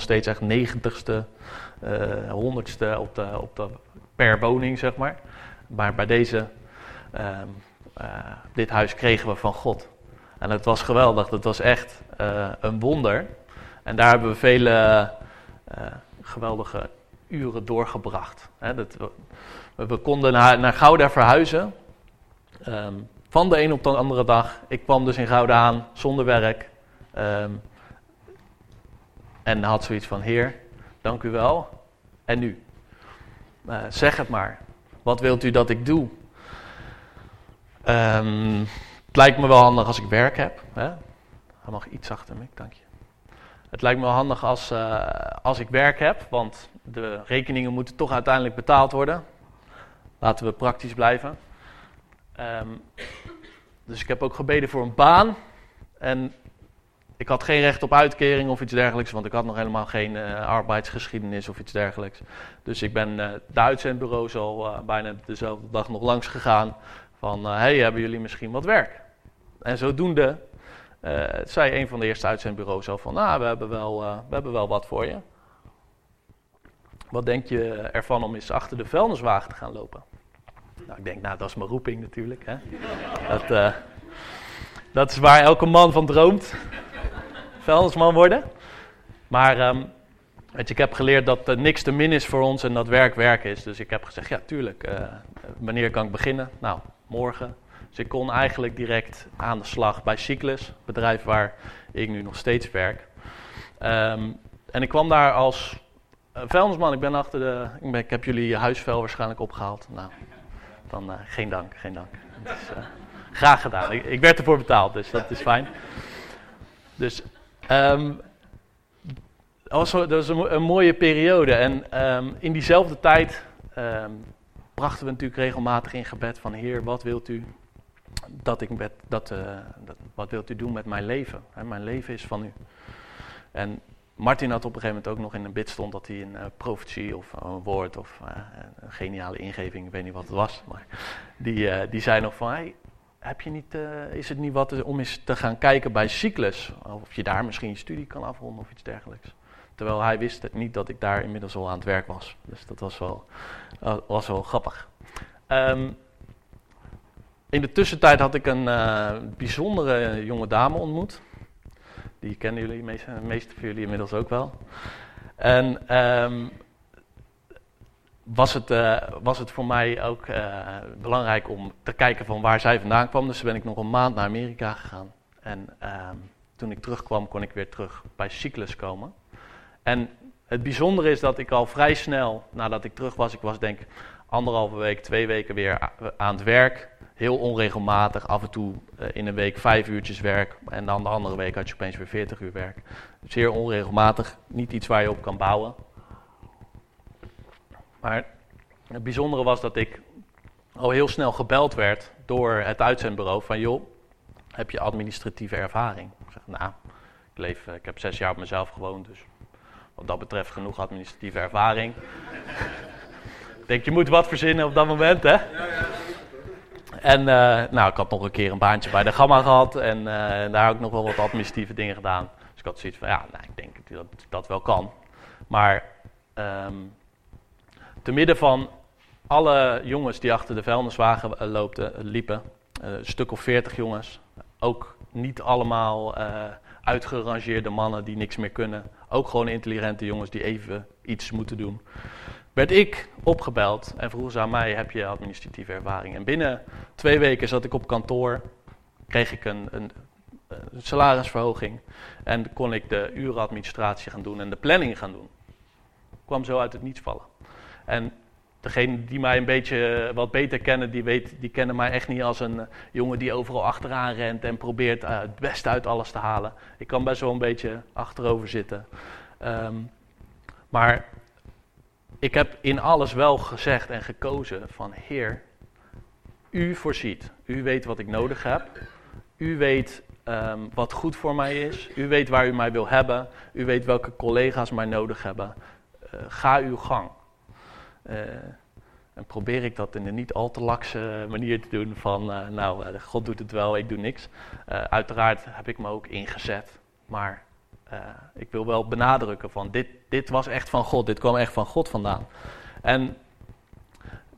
steeds echt negentigste, uh, honderdste op de, op de, per woning, zeg maar. Maar bij deze, ehm, dit huis kregen we van God. En het was geweldig, het was echt een wonder. En daar hebben we vele geweldige uren doorgebracht. Hè, dat, we, we, konden naar, naar Gouda verhuizen. Ehm, van de een op de andere dag. Ik kwam dus in Gouda aan zonder werk. Um, en had zoiets van: Heer, dank u wel. En nu? Uh, zeg het maar. Wat wilt u dat ik doe? Um, het lijkt me wel handig als ik werk heb. Hè? Hij mag iets achter me, dank je. Het lijkt me wel handig als, uh, als ik werk heb, want de rekeningen moeten toch uiteindelijk betaald worden. Laten we praktisch blijven. Um, dus ik heb ook gebeden voor een baan. En ik had geen recht op uitkering of iets dergelijks, want ik had nog helemaal geen uh, arbeidsgeschiedenis of iets dergelijks. Dus ik ben uh, de uitzendbureaus al uh, bijna dezelfde dag nog langs gegaan. Van, hey, hebben jullie misschien wat werk? En zodoende zei een van de eerste uitzendbureaus al van, nou, we hebben wel, we hebben wel wat voor je. Wat denk je ervan om eens achter de vuilniswagen te gaan lopen? Nou, ik denk, nou, dat is mijn roeping natuurlijk. Hè? Dat, dat is waar elke man van droomt vuilnisman worden. Maar um, weet je, ik heb geleerd dat uh, niks te min is voor ons en dat werk werk is. Dus ik heb gezegd, ja tuurlijk, uh, wanneer kan ik beginnen? Nou, morgen. Dus ik kon eigenlijk direct aan de slag bij Cyclus, bedrijf waar ik nu nog steeds werk. Um, en ik kwam daar als uh, vuilnisman. Ik ben achter de. Ik, ben, ik, heb jullie huisvuil waarschijnlijk opgehaald. Nou, dan geen dank, geen dank. Is, graag gedaan. Ik, werd ervoor betaald, dus dat is fijn. Dus Um, dat was, was een, mooie periode. En um, in diezelfde tijd um, brachten we natuurlijk regelmatig in gebed van Heer, wat wilt u dat ik met, dat, uh, dat, wat wilt u doen met mijn leven? He, mijn leven is van u. En Martin had op een gegeven moment ook nog in een bid stond dat hij een uh, profetie of een woord of uh, een geniale ingeving, ik weet niet wat het was, maar die, die zei nog van, hey, heb je niet, uh, is het niet wat om eens te gaan kijken bij Cyclus? Of je daar misschien je studie kan afronden of iets dergelijks. Terwijl hij wist het niet dat ik daar inmiddels al aan het werk was. Dus dat was wel, uh, was wel grappig. Um, in de tussentijd had ik een uh, bijzondere jonge dame ontmoet. Die kennen jullie, de meeste van jullie inmiddels ook wel. En um, was het, uh, was het voor mij ook uh, belangrijk om te kijken van waar zij vandaan kwam. Dus ben ik nog een maand naar Amerika gegaan. En uh, toen ik terugkwam, kon ik weer terug bij Cyclus komen. En het bijzondere is dat ik al vrij snel, nadat ik terug was, ik was denk anderhalve week, twee weken weer aan het werk. Heel onregelmatig, af en toe uh, in een week vijf uurtjes werk. En dan de andere week had je opeens weer veertig uur werk. Zeer onregelmatig, niet iets waar je op kan bouwen. Maar het bijzondere was dat ik al heel snel gebeld werd door het uitzendbureau van joh, heb je administratieve ervaring? Ik zeg, nou, ik, leef, ik heb zes jaar op mezelf gewoond, dus wat dat betreft genoeg administratieve ervaring. ik denk, je moet wat verzinnen op dat moment, hè? En uh, nou, ik had nog een keer een baantje bij de Gamma gehad en uh, daar ik nog wel wat administratieve dingen gedaan. Dus ik had zoiets van, ja, nou, ik denk dat dat wel kan. Maar um, te midden van alle jongens die achter de vuilniswagen eh, eh, liepen, eh, een stuk of veertig jongens, ook niet allemaal uh, uitgerangeerde mannen die niks meer kunnen, ook gewoon intelligente jongens die even iets moeten doen, werd ik opgebeld en vroegen ze aan mij, heb je administratieve ervaring? En binnen twee weken zat ik op kantoor, kreeg ik een, een, een salarisverhoging en kon ik de urenadministratie gaan doen en de planning gaan doen. Ik kwam zo uit het niets vallen. En degene die mij een beetje wat beter kennen, die, weet, die kennen mij echt niet als een uh, jongen die overal achteraan rent en probeert uh, het beste uit alles te halen. Ik kan best wel een beetje achterover zitten. Um, maar ik heb in alles wel gezegd en gekozen van Heer, u voorziet. U weet wat ik nodig heb. U weet um, wat goed voor mij is. U weet waar u mij wil hebben. U weet welke collega's mij nodig hebben. Ga uw gang. Uh, en probeer ik dat in een niet al te lakse manier te doen van, uh, nou, uh, God doet het wel, ik doe niks. uiteraard heb ik me ook ingezet, maar ik wil wel benadrukken van dit, dit was echt van God, dit kwam echt van God vandaan. En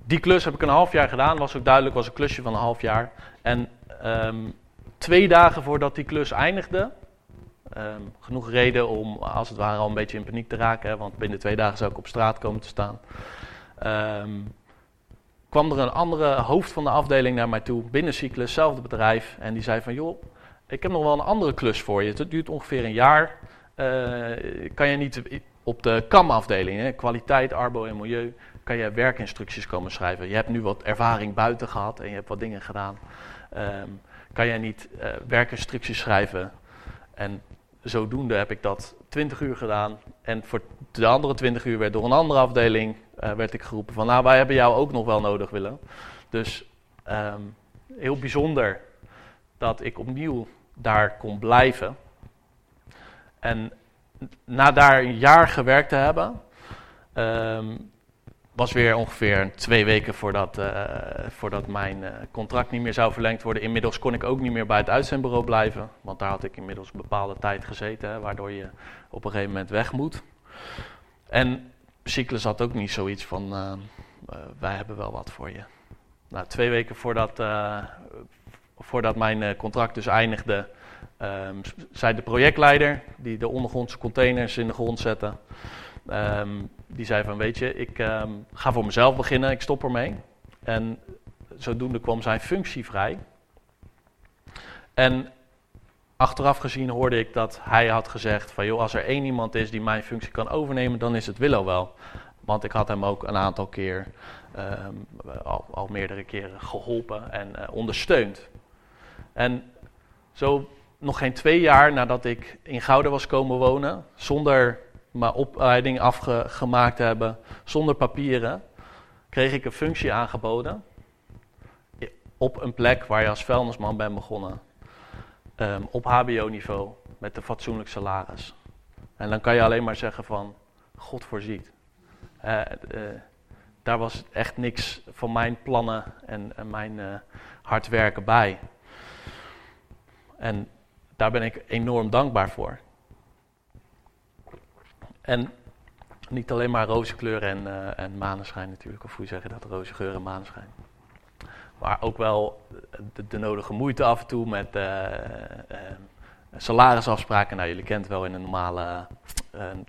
die klus heb ik een half jaar gedaan, was ook duidelijk, was een klusje van een half jaar. En ehm, twee dagen voordat die klus eindigde, ehm, genoeg reden om als het ware al een beetje in paniek te raken, want binnen twee dagen zou ik op straat komen te staan. Ehm, kwam er een andere hoofd van de afdeling naar mij toe, binnen Cyclus, hetzelfde bedrijf. En die zei van, joh, ik heb nog wel een andere klus voor je. Het duurt ongeveer een jaar. Uh, kan je niet op de KAM-afdeling, kwaliteit, arbo en milieu, kan je werkinstructies komen schrijven. Je hebt nu wat ervaring buiten gehad en je hebt wat dingen gedaan. Um, kan jij niet uh, werkinstructies schrijven? En zodoende heb ik dat 20 uur gedaan. En voor de andere 20 uur werd door een andere afdeling uh, werd ik geroepen van, nou wij hebben jou ook nog wel nodig willen. Dus um, heel bijzonder dat ik opnieuw daar kon blijven. En na daar een jaar gewerkt te hebben, um, was weer ongeveer twee weken voordat, uh, voordat mijn uh, contract niet meer zou verlengd worden. Inmiddels kon ik ook niet meer bij het uitzendbureau blijven, want daar had ik inmiddels een bepaalde tijd gezeten, hè, waardoor je op een gegeven moment weg moet. En Cyclus had ook niet zoiets van, uh, wij hebben wel wat voor je. Nou, twee weken voordat, voordat mijn contract dus eindigde, um, zei de projectleider, die de ondergrondse containers in de grond zette, um, die zei van, weet je, ik um, ga voor mezelf beginnen, ik stop ermee. En zodoende kwam zijn functie vrij. En achteraf gezien hoorde ik dat hij had gezegd van, joh, als er één iemand is die mijn functie kan overnemen, dan is het Willow wel. Want ik had hem ook een aantal keer, um, al, meerdere keren geholpen en uh, ondersteund. En zo nog geen twee jaar nadat ik in Gouden was komen wonen, zonder mijn opleiding afgemaakt te hebben, zonder papieren, kreeg ik een functie aangeboden op een plek waar je als vuilnisman bent begonnen. Um, op HBO-niveau, met een fatsoenlijk salaris. En dan kan je alleen maar zeggen van, God voorziet. Uh, uh, daar was echt niks van mijn plannen en, mijn uh, hard werken bij. En daar ben ik enorm dankbaar voor. En niet alleen maar roze kleur en, en maneschijn natuurlijk, of hoe zeg je dat, roze geur en maneschijn. Maar ook wel de, nodige moeite af en toe met uh, uh, salarisafspraken. Nou, jullie kent wel in een normale,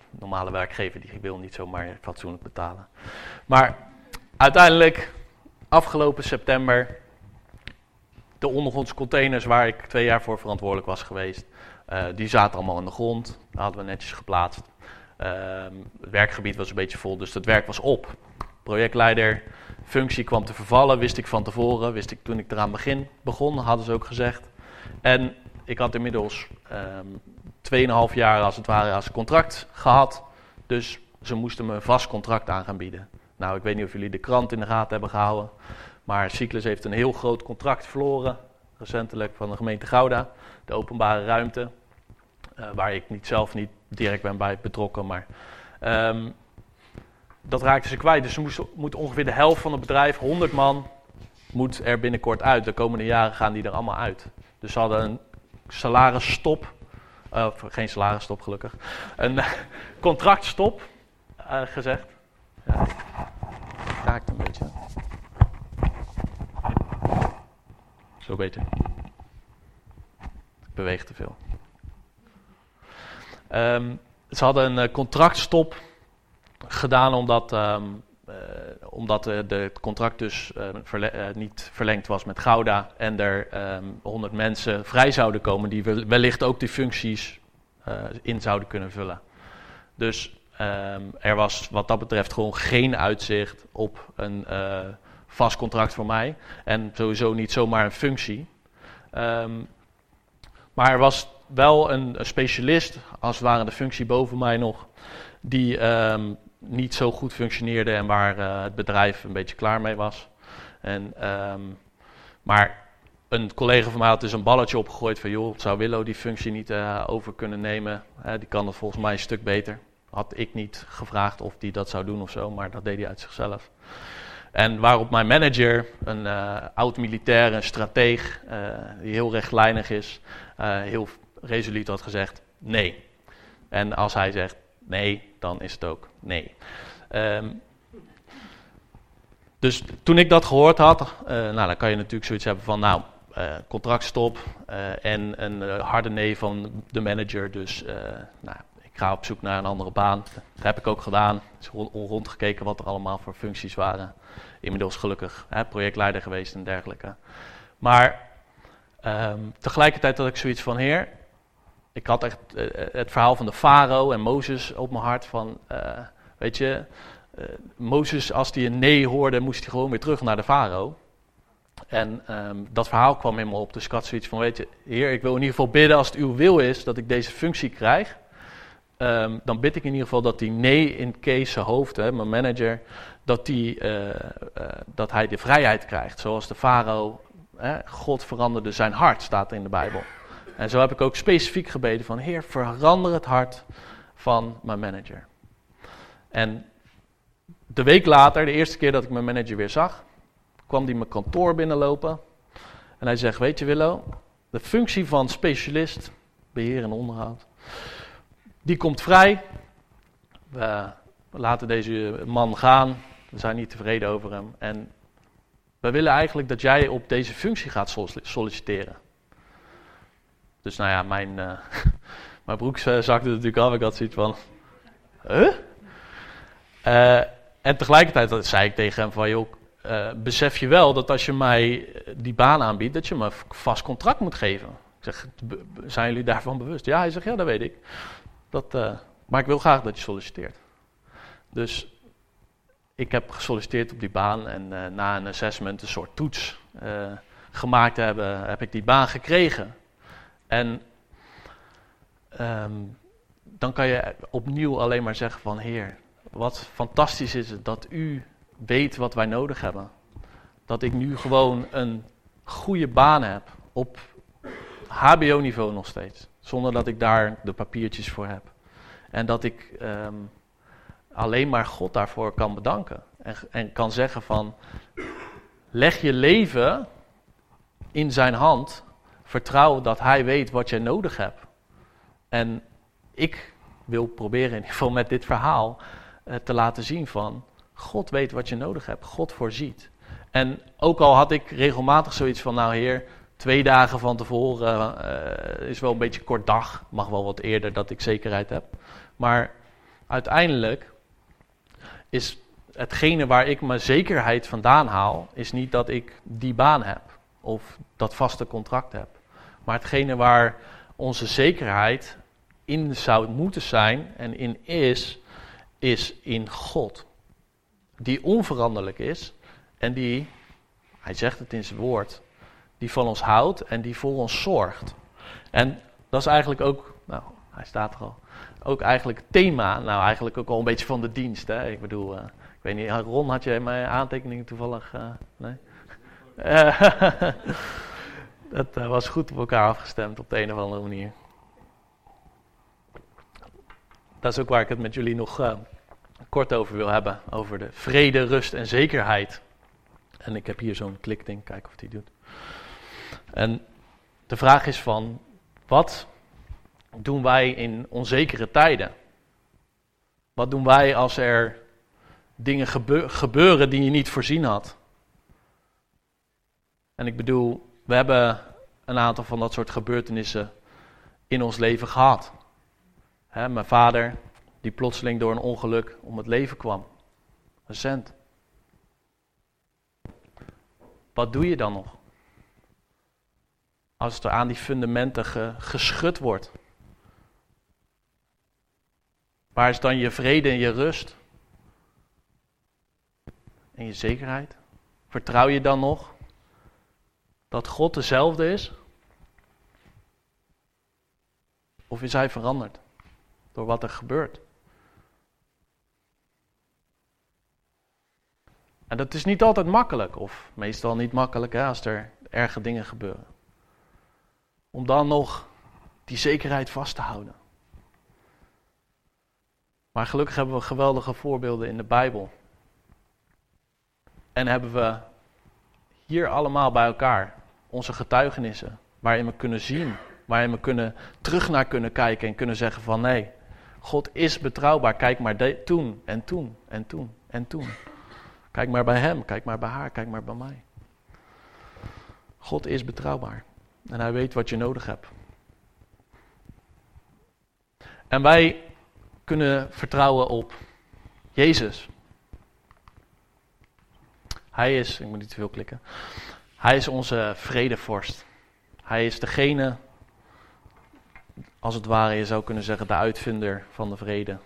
normale werkgever, die wil niet zomaar fatsoenlijk betalen. Maar uiteindelijk, afgelopen september, de ondergrondse containers waar ik twee jaar voor verantwoordelijk was geweest, die zaten allemaal in de grond. Dat hadden we netjes geplaatst. Um, het werkgebied was een beetje vol, dus het werk was op. Projectleider, functie kwam te vervallen, wist ik van tevoren, wist ik toen ik eraan begin, begon, hadden ze ook gezegd. En ik had inmiddels um, 2,5 jaar als het ware als contract gehad, dus ze moesten me een vast contract aan gaan bieden. Nou, ik weet niet of jullie de krant in de gaten hebben gehouden, maar Cyclus heeft een heel groot contract verloren, recentelijk van de gemeente Gouda, de openbare ruimte, uh, waar ik niet zelf niet direct ben bij betrokken, maar um, dat raakten ze kwijt. Dus ze moesten, moet ongeveer de helft van het bedrijf, 100 man, moet er binnenkort uit. De komende jaren gaan die er allemaal uit. Dus ze hadden een salarisstop, uh, geen salarisstop gelukkig, een contractstop uh, gezegd. Ja, raakt een beetje. Zo beter. Ik beweeg te veel. Um, ze hadden een uh, contractstop gedaan omdat, um, uh, omdat de, het contract dus verle niet verlengd was met Gouda en er um, ehm, 100 mensen vrij zouden komen die wellicht ook die functies in zouden kunnen vullen. Dus er was wat dat betreft gewoon geen uitzicht op een vast contract voor mij en sowieso niet zomaar een functie. maar er was wel een, specialist, als het ware de functie boven mij nog, die niet zo goed functioneerde en waar uh, het bedrijf een beetje klaar mee was. En, um, maar een collega van mij had dus een balletje opgegooid van, joh, zou Willow die functie niet uh, over kunnen nemen? Die kan het volgens mij een stuk beter. Had ik niet gevraagd of die dat zou doen of zo, maar dat deed hij uit zichzelf. En waarop mijn manager, een oud-militair, een strateeg, die heel rechtlijnig is, heel resoluut had gezegd: nee, En als hij zegt nee, dan is het ook nee. Ehm, dus toen ik dat gehoord had, uh, nou, dan kan je natuurlijk zoiets hebben van, nou, uh, contractstop uh, en een harde nee van de manager. Dus nou, ik ga op zoek naar een andere baan. Dat heb ik ook gedaan. Dus rondgekeken wat er allemaal voor functies waren. Inmiddels gelukkig hè, projectleider geweest en dergelijke. Maar um, tegelijkertijd had ik zoiets van, heer, ik had echt het verhaal van de farao en Mozes op mijn hart van, weet je, Mozes, als hij een nee hoorde, moest hij gewoon weer terug naar de farao. En um, dat verhaal kwam helemaal op. Dus ik had zoiets van, weet je, heer, ik wil in ieder geval bidden als het uw wil is dat ik deze functie krijg. Um, dan bid ik in ieder geval dat die nee in Kees hoofd, hè, mijn manager, dat, die, dat hij de vrijheid krijgt. Zoals de farao, God veranderde zijn hart, staat in de Bijbel. En zo heb ik ook specifiek gebeden van, heer, verander het hart van mijn manager. En de week later, de eerste keer dat ik mijn manager weer zag, kwam hij mijn kantoor binnenlopen. En hij zegt, weet je Willo, de functie van specialist, beheer en onderhoud, die komt vrij. We laten deze man gaan. We zijn niet tevreden over hem. En we willen eigenlijk dat jij op deze functie gaat solliciteren. Dus nou ja, mijn, uh, mijn broek zakte natuurlijk af. Ik had zoiets van, huh? Uh, en tegelijkertijd zei ik tegen hem van, joh, uh, besef je wel dat als je mij die baan aanbiedt, dat je me vast contract moet geven. Ik zeg, zijn jullie daarvan bewust? Ja, hij zegt, ja, dat weet ik. Dat, maar ik wil graag dat je solliciteert. Dus ik heb gesolliciteerd op die baan en na een assessment, een soort toets gemaakt hebben, heb ik die baan gekregen. En um, dan kan je opnieuw alleen maar zeggen van, heer, wat fantastisch is het dat u weet wat wij nodig hebben. Dat ik nu gewoon een goede baan heb op HBO-niveau nog steeds. Zonder dat ik daar de papiertjes voor heb. En dat ik um, alleen maar God daarvoor kan bedanken. En, en kan zeggen van, leg je leven in zijn hand. Vertrouw dat hij weet wat jij nodig hebt. En ik wil proberen in ieder geval met dit verhaal uh, te laten zien van God weet wat je nodig hebt, God voorziet. En ook al had ik regelmatig zoiets van, nou heer, twee dagen van tevoren uh, is wel een beetje kort dag, mag wel wat eerder dat ik zekerheid heb. Maar uiteindelijk is hetgene waar ik mijn zekerheid vandaan haal, is niet dat ik die baan heb of dat vaste contract heb. Maar hetgene waar onze zekerheid in zou moeten zijn en in is, is in God. Die onveranderlijk is en die, hij zegt het in zijn woord, die van ons houdt en die voor ons zorgt. En dat is eigenlijk ook, nou, hij staat er al, ook eigenlijk thema, nou eigenlijk ook al een beetje van de dienst. Hè? Ik bedoel, uh, ik weet niet, Ron, had jij mijn aantekeningen toevallig, uh, nee? dat uh, was goed op elkaar afgestemd op de een of andere manier. Dat is ook waar ik het met jullie nog kort over wil hebben. Over de vrede, rust en zekerheid. En ik heb hier zo'n klikding, kijken of die doet. En de vraag is van, wat doen wij in onzekere tijden? Wat doen wij als er dingen gebeuren die je niet voorzien had? En ik bedoel, we hebben een aantal van dat soort gebeurtenissen in ons leven gehad. mijn vader die plotseling door een ongeluk om het leven kwam. Recent. Wat doe je dan nog? Als er aan die fundamenten geschud wordt. Waar is dan je vrede en je rust? En je zekerheid? Vertrouw je dan nog dat God dezelfde is? Of is hij veranderd door wat er gebeurt? En dat is niet altijd makkelijk, of meestal niet makkelijk hè, als er erge dingen gebeuren. Om dan nog die zekerheid vast te houden. Maar gelukkig hebben we geweldige voorbeelden in de Bijbel. En hebben we hier allemaal bij elkaar onze getuigenissen, waarin we kunnen zien, waarin we kunnen terug naar kunnen kijken en kunnen zeggen van nee, God is betrouwbaar. Kijk maar toen en toen en toen en toen. Kijk maar bij hem, kijk maar bij haar, kijk maar bij mij. God is betrouwbaar. En hij weet wat je nodig hebt. En wij kunnen vertrouwen op Jezus. Hij is, ik moet niet te veel klikken. Hij is onze vredevorst. Hij is degene, als het ware je zou kunnen zeggen, de uitvinder van de vrede.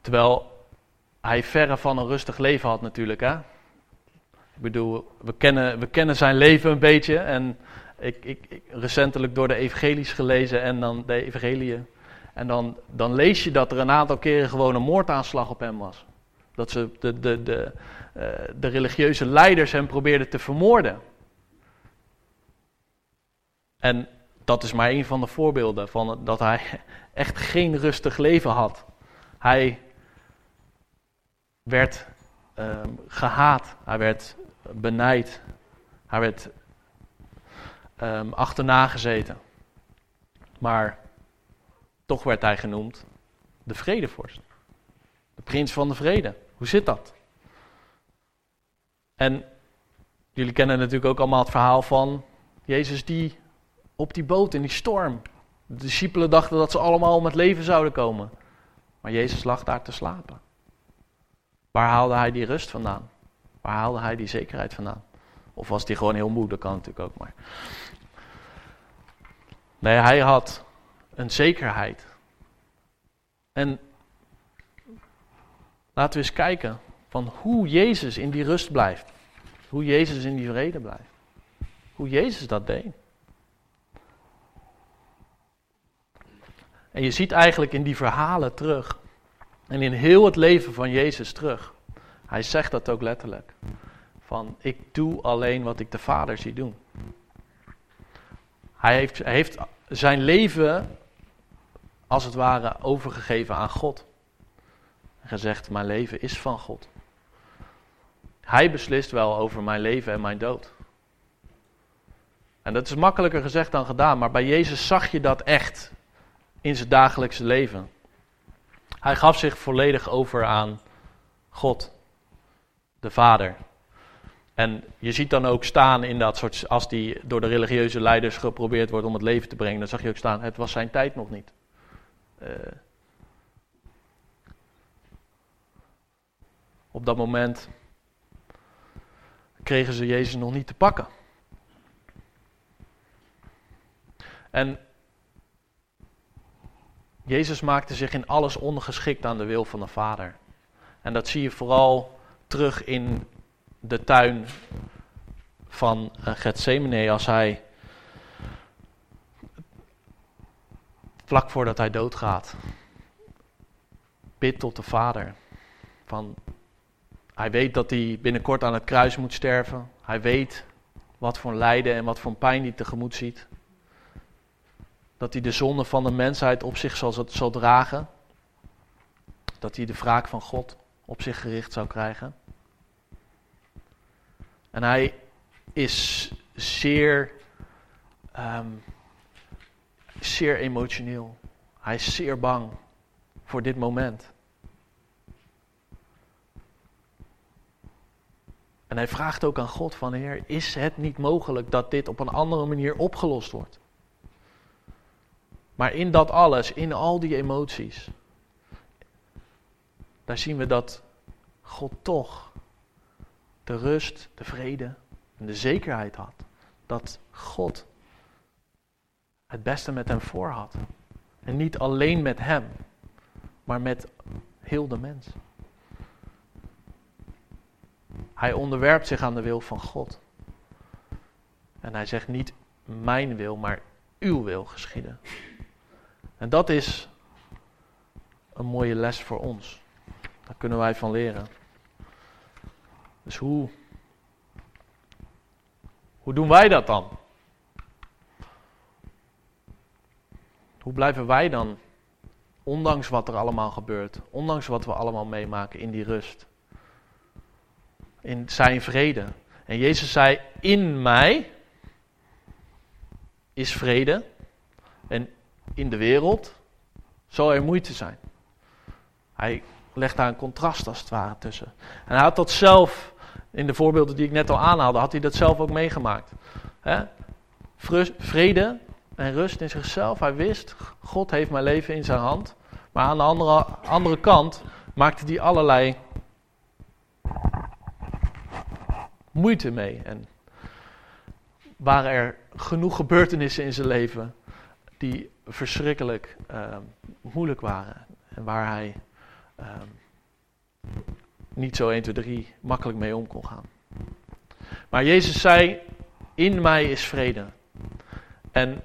Terwijl hij verre van een rustig leven had natuurlijk. Hè? Ik bedoel, we kennen, we kennen zijn leven een beetje. En ik, ik, ik recentelijk door de evangelies gelezen en dan de evangeliën. En dan, dan lees je dat er een aantal keren gewoon een moordaanslag op hem was. Dat ze de, de, de, uh, de religieuze leiders hem probeerden te vermoorden. En dat is maar een van de voorbeelden van dat hij echt geen rustig leven had. Hij werd uh, gehaat, hij werd benijd, hij werd um, achterna gezeten. Maar toch werd hij genoemd de vredevorst. De prins van de vrede. Hoe zit dat? En jullie kennen natuurlijk ook allemaal het verhaal van Jezus die op die boot in die storm. De discipelen dachten dat ze allemaal om het leven zouden komen. Maar Jezus lag daar te slapen. Waar haalde hij die rust vandaan? Waar haalde hij die zekerheid vandaan? Of was hij gewoon heel moe? Dat kan natuurlijk ook maar. Nee, hij had een zekerheid. En laten we eens kijken van hoe Jezus in die rust blijft. Hoe Jezus in die vrede blijft. Hoe Jezus dat deed. En je ziet eigenlijk in die verhalen terug. En in heel het leven van Jezus terug. Hij zegt dat ook letterlijk. Van ik doe alleen wat ik de Vader zie doen. Hij heeft, hij heeft zijn leven als het ware overgegeven aan God. Gezegd, mijn leven is van God. Hij beslist wel over mijn leven en mijn dood. En dat is makkelijker gezegd dan gedaan, maar bij Jezus zag je dat echt in zijn dagelijkse leven. Hij gaf zich volledig over aan God, de Vader. En je ziet dan ook staan in dat soort, als die door de religieuze leiders geprobeerd wordt om het leven te brengen, dan zag je ook staan, het was zijn tijd nog niet. Uh, op dat moment kregen ze Jezus nog niet te pakken. En Jezus maakte zich in alles ondergeschikt aan de wil van de Vader. En dat zie je vooral terug in de tuin van uh, Gethsemane als hij vlak voordat hij doodgaat bidt tot de Vader van hij weet dat hij binnenkort aan het kruis moet sterven. Hij weet wat voor lijden en wat voor pijn hij tegemoet ziet. Dat hij de zonde van de mensheid op zich zal, zal dragen. Dat hij de wraak van God op zich gericht zou krijgen. En hij is zeer, um, zeer emotioneel. Hij is zeer bang voor dit moment. En hij vraagt ook aan God van Heer, is het niet mogelijk dat dit op een andere manier opgelost wordt? Maar in dat alles, in al die emoties, daar zien we dat God toch de rust, de vrede en de zekerheid had. Dat God het beste met hem voor had. En niet alleen met hem, maar met heel de mens. Hij onderwerpt zich aan de wil van God. En hij zegt niet mijn wil, maar uw wil geschieden. En dat is een mooie les voor ons. Daar kunnen wij van leren. Dus hoe, hoe doen wij dat dan? Hoe blijven wij dan, ondanks wat er allemaal gebeurt, ondanks wat we allemaal meemaken, in die rust? In zijn vrede. En Jezus zei, in mij, is vrede. En in de wereld zal er moeite zijn. Hij legt daar een contrast als het ware tussen. En hij had dat zelf, in de voorbeelden die ik net al aanhaalde, had hij dat zelf ook meegemaakt. Vrede en rust in zichzelf. Hij wist, God heeft mijn leven in zijn hand. Maar aan de andere, andere kant maakte hij allerlei moeite mee. En waren er genoeg gebeurtenissen in zijn leven die verschrikkelijk ehm, moeilijk waren. En waar hij ehm, niet zo 1, 2, 3 makkelijk mee om kon gaan. Maar Jezus zei, in mij is vrede. En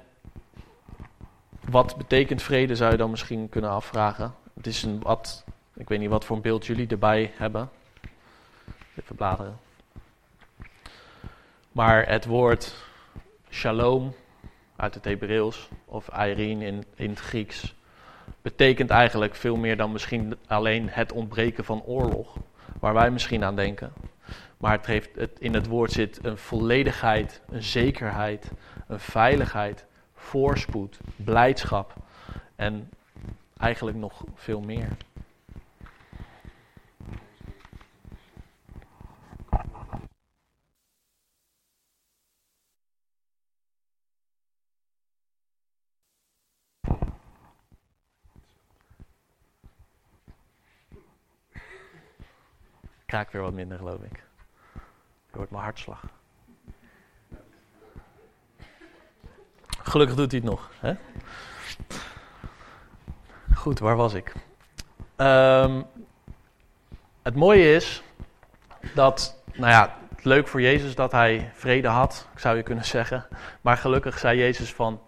wat betekent vrede, zou je dan misschien kunnen afvragen. Het is een wat, ik weet niet wat voor een beeld jullie erbij hebben. Even bladeren. Maar het woord shalom uit het Hebreeuws of Irene in, in het Grieks betekent eigenlijk veel meer dan misschien alleen het ontbreken van oorlog, waar wij misschien aan denken. Maar het heeft, het, in het woord zit een volledigheid, een zekerheid, een veiligheid, voorspoed, blijdschap en eigenlijk nog veel meer. Kraak weer wat minder, geloof ik. Je hoort mijn hartslag. Gelukkig doet hij het nog. Hè? Goed, waar was ik? Ehm, het mooie is dat, nou ja, leuk voor Jezus dat hij vrede had, zou je kunnen zeggen. Maar gelukkig zei Jezus van,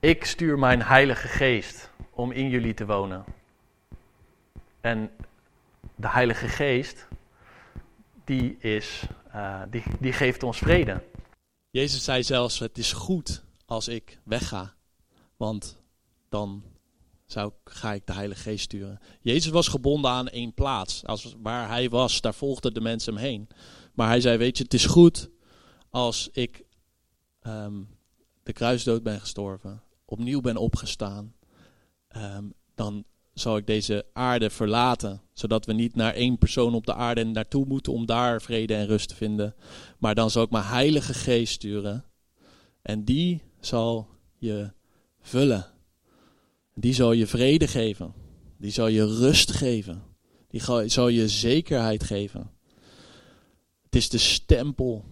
ik stuur mijn heilige geest om in jullie te wonen. En de heilige geest, die, is, uh, die, die geeft ons vrede. Jezus zei zelfs, het is goed als ik wegga, want dan zou, ga ik de Heilige Geest sturen. Jezus was gebonden aan één plaats. Als, waar hij was, daar volgden de mensen hem heen. Maar hij zei, weet je, het is goed als ik um, de kruisdood ben gestorven, opnieuw ben opgestaan, um, dan zal ik deze aarde verlaten, zodat we niet naar één persoon op de aarde naartoe moeten om daar vrede en rust te vinden. Maar dan zal ik mijn Heilige Geest sturen en die zal je vullen. Die zal je vrede geven. Die zal je rust geven. Die zal je zekerheid geven. Het is de stempel,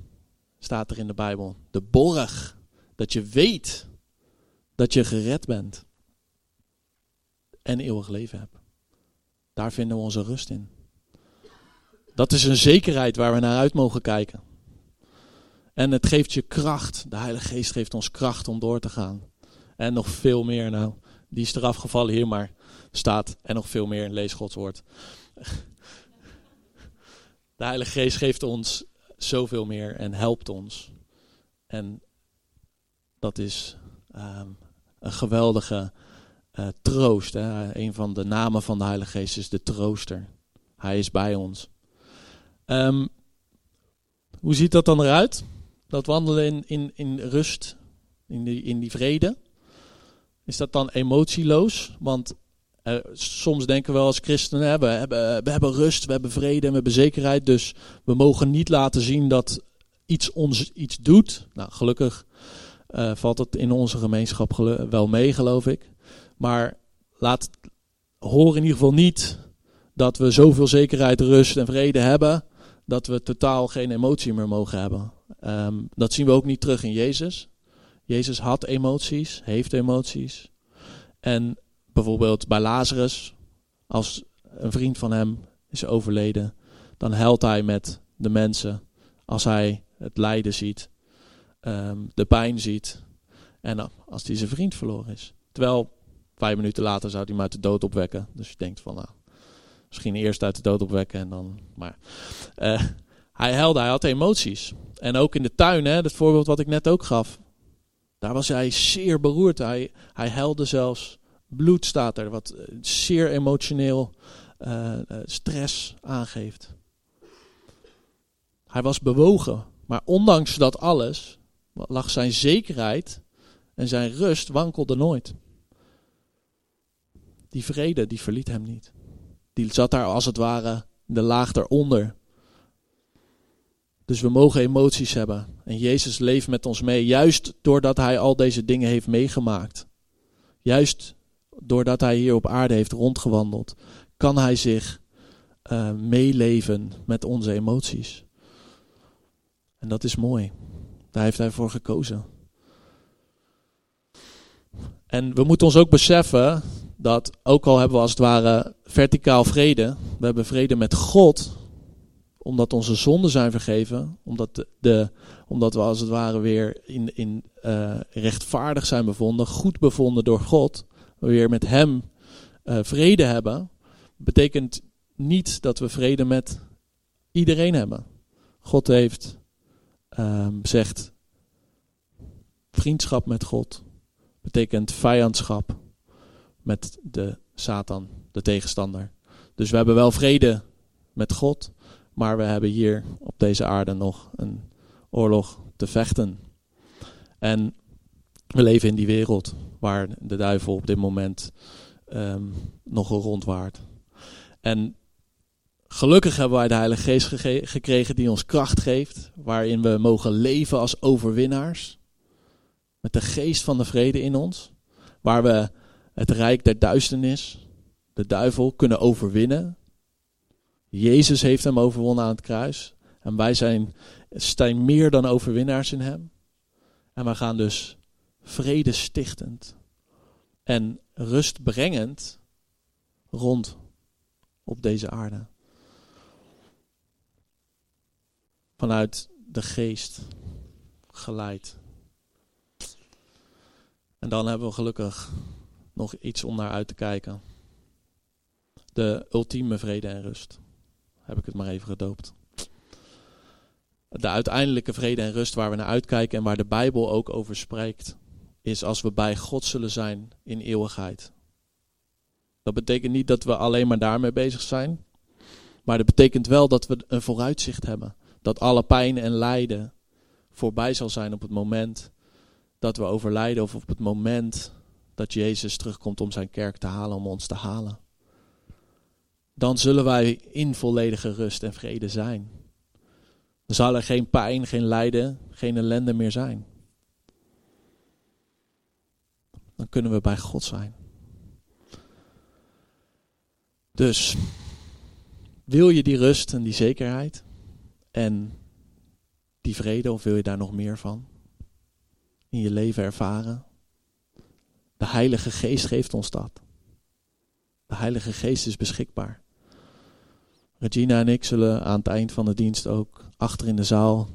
staat er in de Bijbel. De borg. Dat je weet dat je gered bent en eeuwig leven heb. Daar vinden we onze rust in. Dat is een zekerheid waar we naar uit mogen kijken. En het geeft je kracht. De Heilige Geest geeft ons kracht om door te gaan. En nog veel meer. Nou, die is eraf gevallen hier, maar staat en nog veel meer. Lees Gods woord. De Heilige Geest geeft ons zoveel meer en helpt ons. En dat is um, een geweldige uh, troost. Hè. Een van de namen van de Heilige Geest is de trooster. Hij is bij ons. Um, hoe ziet dat dan eruit? Dat wandelen in, in, in rust, in die, in die vrede. Is dat dan emotieloos? Want uh, soms denken we als christenen, we, hebben, we hebben rust, we hebben vrede en we hebben zekerheid. Dus we mogen niet laten zien dat iets ons iets doet. Nou, gelukkig uh, valt het in onze gemeenschap wel mee, geloof ik. Maar laat horen in ieder geval niet dat we zoveel zekerheid, rust en vrede hebben, dat we totaal geen emotie meer mogen hebben. Um, dat zien we ook niet terug in Jezus. Jezus had emoties, heeft emoties. En bijvoorbeeld bij Lazarus, als een vriend van hem is overleden, dan huilt hij met de mensen als hij het lijden ziet, um, de pijn ziet en als hij zijn vriend verloren is. Terwijl Vijf minuten later zou hij hem uit de dood opwekken. Dus je denkt van, nou, misschien eerst uit de dood opwekken en dan. Maar uh, hij helde, hij had emoties. En ook in de tuin, hè, het voorbeeld wat ik net ook gaf. Daar was hij zeer beroerd. Hij, hij zelfs. Bloed staat er, wat eh, zeer emotioneel uh, stress aangeeft. Hij was bewogen. Maar ondanks dat alles lag zijn zekerheid En zijn rust wankelde nooit. Die vrede, die verliet hem niet. Die zat daar als het ware de laag eronder. Dus we mogen emoties hebben. En Jezus leeft met ons mee, juist doordat hij al deze dingen heeft meegemaakt. Juist doordat hij hier op aarde heeft rondgewandeld, kan hij zich uh, meeleven met onze emoties. En dat is mooi. Daar heeft hij voor gekozen. En we moeten ons ook beseffen dat, ook al hebben we als het ware verticaal vrede, we hebben vrede met God, omdat onze zonden zijn vergeven, omdat, de, omdat we als het ware weer in, in uh, rechtvaardig zijn bevonden, goed bevonden door God, we weer met Hem uh, vrede hebben, betekent niet dat we vrede met iedereen hebben. God heeft um, zegt vriendschap met God betekent vijandschap met de Satan, de tegenstander. Dus we hebben wel vrede met God, maar we hebben hier op deze aarde nog een oorlog te vechten. En we leven in die wereld waar de duivel op dit moment um, nogal rondwaart. En gelukkig hebben wij de Heilige Geest gekregen die ons kracht geeft, waarin we mogen leven als overwinnaars. Met de geest van de vrede in ons, waar we het rijk der duisternis, de duivel, kunnen overwinnen. Jezus heeft hem overwonnen aan het kruis. En wij zijn, zijn meer dan overwinnaars in hem. En we gaan dus vrede stichtend en rustbrengend rond op deze aarde. Vanuit de geest geleid. En dan hebben we gelukkig nog iets om naar uit te kijken. De ultieme vrede en rust. Heb ik het maar even gedoopt. De uiteindelijke vrede en rust waar we naar uitkijken en waar de Bijbel ook over spreekt, is als we bij God zullen zijn in eeuwigheid. Dat betekent niet dat we alleen maar daarmee bezig zijn, maar dat betekent wel dat we een vooruitzicht hebben. Dat alle pijn en lijden voorbij zal zijn op het moment dat we overlijden of op het moment dat Jezus terugkomt om zijn kerk te halen, om ons te halen. Dan zullen wij in volledige rust en vrede zijn. Dan zal er geen pijn, geen lijden, geen ellende meer zijn. Dan kunnen we bij God zijn. Dus wil je die rust en die zekerheid en die vrede of wil je daar nog meer van in je leven ervaren? De Heilige Geest geeft ons dat. De Heilige Geest is beschikbaar. Regina en ik zullen aan het eind van de dienst ook achter in de zaal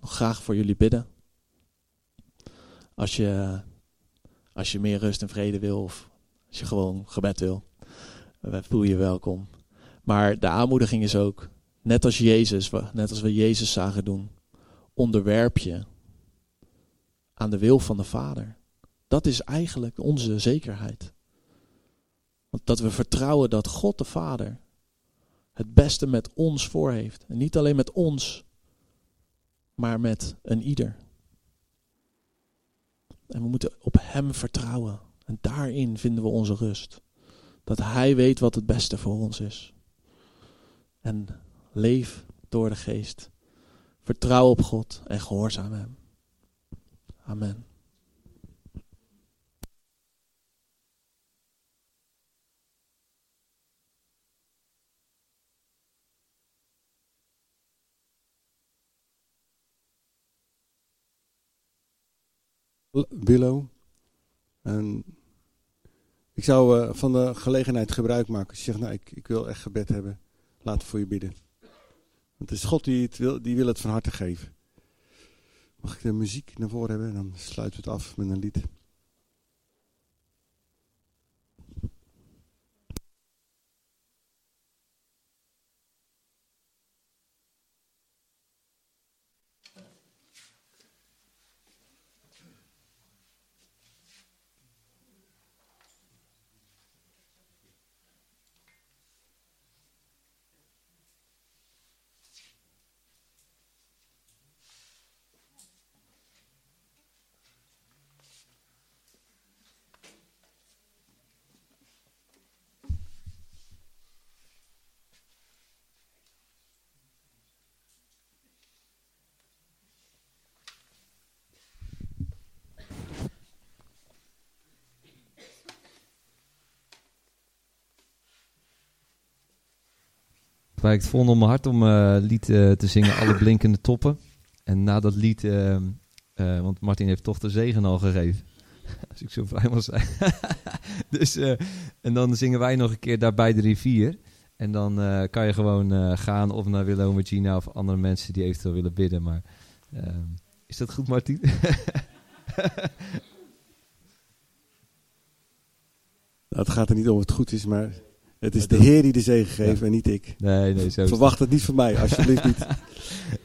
nog graag voor jullie bidden. Als je, als je meer rust en vrede wil of als je gewoon gebed wil, voel je welkom. Maar de aanmoediging is ook, net als Jezus, net als we Jezus zagen doen, onderwerp je aan de wil van de Vader. Dat is eigenlijk onze zekerheid. Want dat we vertrouwen dat God de Vader het beste met ons voor heeft. En niet alleen met ons, maar met een ieder. En we moeten op Hem vertrouwen. En daarin vinden we onze rust. Dat Hij weet wat het beste voor ons is. En leef door de geest. Vertrouw op God en gehoorzaam Hem. Amen. Willow. En ik zou uh, van de gelegenheid gebruik maken. Als je zegt, nou, ik, ik wil echt gebed hebben. Laat voor je bidden. Want het is God die, het wil, die wil het van harte geven. Mag ik de muziek naar voren hebben? Dan sluiten we het af met een lied. Maar ik vond om mijn hart om uh, lied uh, te zingen, Alle Blinkende Toppen. En na dat lied, uh, want Martin heeft toch de zegen al gegeven. Als ik zo vrij mag zijn. dus, en dan zingen wij nog een keer daar bij de rivier. En dan kan je gewoon gaan of naar Willem Gina of andere mensen die eventueel willen bidden. Maar is dat goed, Martin? nou, het gaat er niet om of het goed is, maar het is de Heer die de zegen geeft en niet ik. Nee, nee, zo Verwacht het niet van mij, alsjeblieft niet.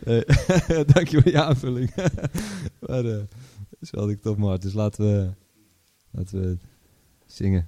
Dank je voor je aanvulling. maar uh, dat is wel ik toch maar. Dus laten we, laten we zingen.